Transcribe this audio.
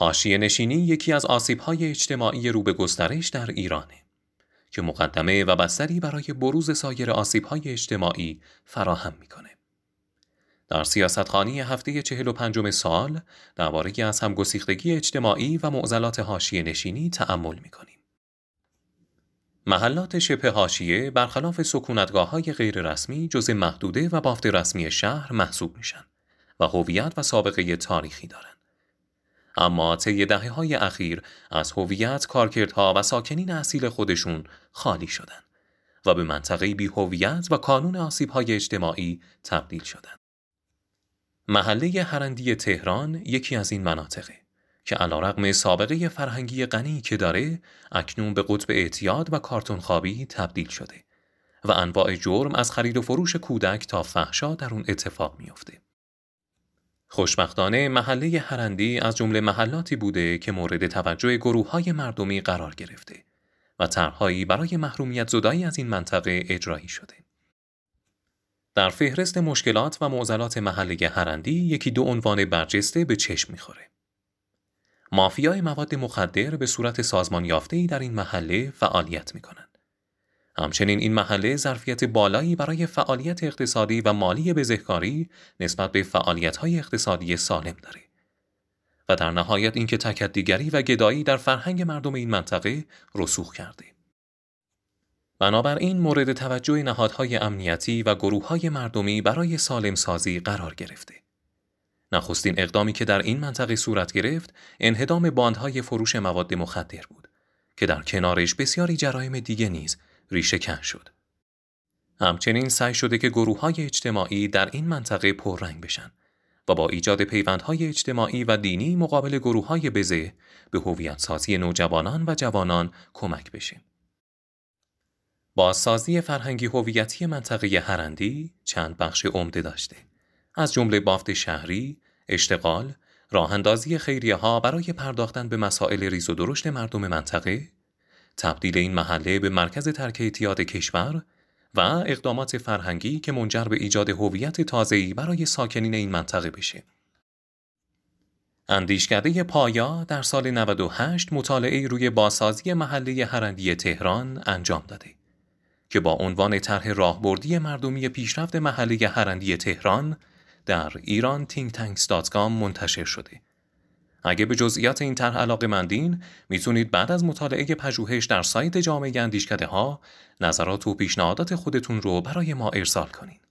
حاشیه نشینی یکی از های اجتماعی رو به گسترش در ایرانه که مقدمه و بستری برای بروز سایر های اجتماعی فراهم می‌کنه. در سیاستخانی هفته چهل و پنجم سال درباره از همگسیختگی اجتماعی و معضلات حاشیه نشینی تأمل می‌کنیم. محلات شبه حاشیه برخلاف سکونتگاه های غیر رسمی جز محدوده و بافت رسمی شهر محسوب میشن و هویت و سابقه تاریخی دارند. اما طی دهه های اخیر از هویت کارکردها و ساکنین اصیل خودشون خالی شدند و به منطقه بی هویت و کانون آسیب های اجتماعی تبدیل شدند. محله هرندی تهران یکی از این مناطقه که علیرغم سابقه فرهنگی غنی که داره اکنون به قطب اعتیاد و کارتون خوابی تبدیل شده و انواع جرم از خرید و فروش کودک تا فحشا در اون اتفاق میافته. خوشبختانه محله هرندی از جمله محلاتی بوده که مورد توجه گروه های مردمی قرار گرفته و طرحهایی برای محرومیت زدایی از این منطقه اجرایی شده. در فهرست مشکلات و معضلات محله هرندی یکی دو عنوان برجسته به چشم می‌خوره. مافیای مواد مخدر به صورت سازمان یافته‌ای در این محله فعالیت می‌کنند. همچنین این محله ظرفیت بالایی برای فعالیت اقتصادی و مالی بزهکاری نسبت به فعالیت‌های اقتصادی سالم داره. و در نهایت اینکه تکدیگری و گدایی در فرهنگ مردم این منطقه رسوخ کرده. بنابراین مورد توجه نهادهای امنیتی و گروههای مردمی برای سالم سازی قرار گرفته. نخستین اقدامی که در این منطقه صورت گرفت انهدام باندهای فروش مواد مخدر بود که در کنارش بسیاری جرایم دیگه نیز ریشه کن شد. همچنین سعی شده که گروه های اجتماعی در این منطقه پررنگ بشن و با ایجاد پیوندهای اجتماعی و دینی مقابل گروه های بزه به هویت سازی نوجوانان و جوانان کمک بشه. بازسازی فرهنگی هویتی منطقه هرندی چند بخش عمده داشته. از جمله بافت شهری، اشتغال، راه اندازی خیریه ها برای پرداختن به مسائل ریز و درشت مردم منطقه، تبدیل این محله به مرکز ترک اعتیاد کشور و اقدامات فرهنگی که منجر به ایجاد هویت تازه‌ای برای ساکنین این منطقه بشه. اندیشکده پایا در سال 98 مطالعه روی بازسازی محله هرندی تهران انجام داده که با عنوان طرح راهبردی مردمی پیشرفت محله هرندی تهران در ایران تینگ منتشر شده اگه به جزئیات این طرح علاقه مندین می‌تونید بعد از مطالعه پژوهش در سایت جامعه اندیشکده ها نظرات و پیشنهادات خودتون رو برای ما ارسال کنید.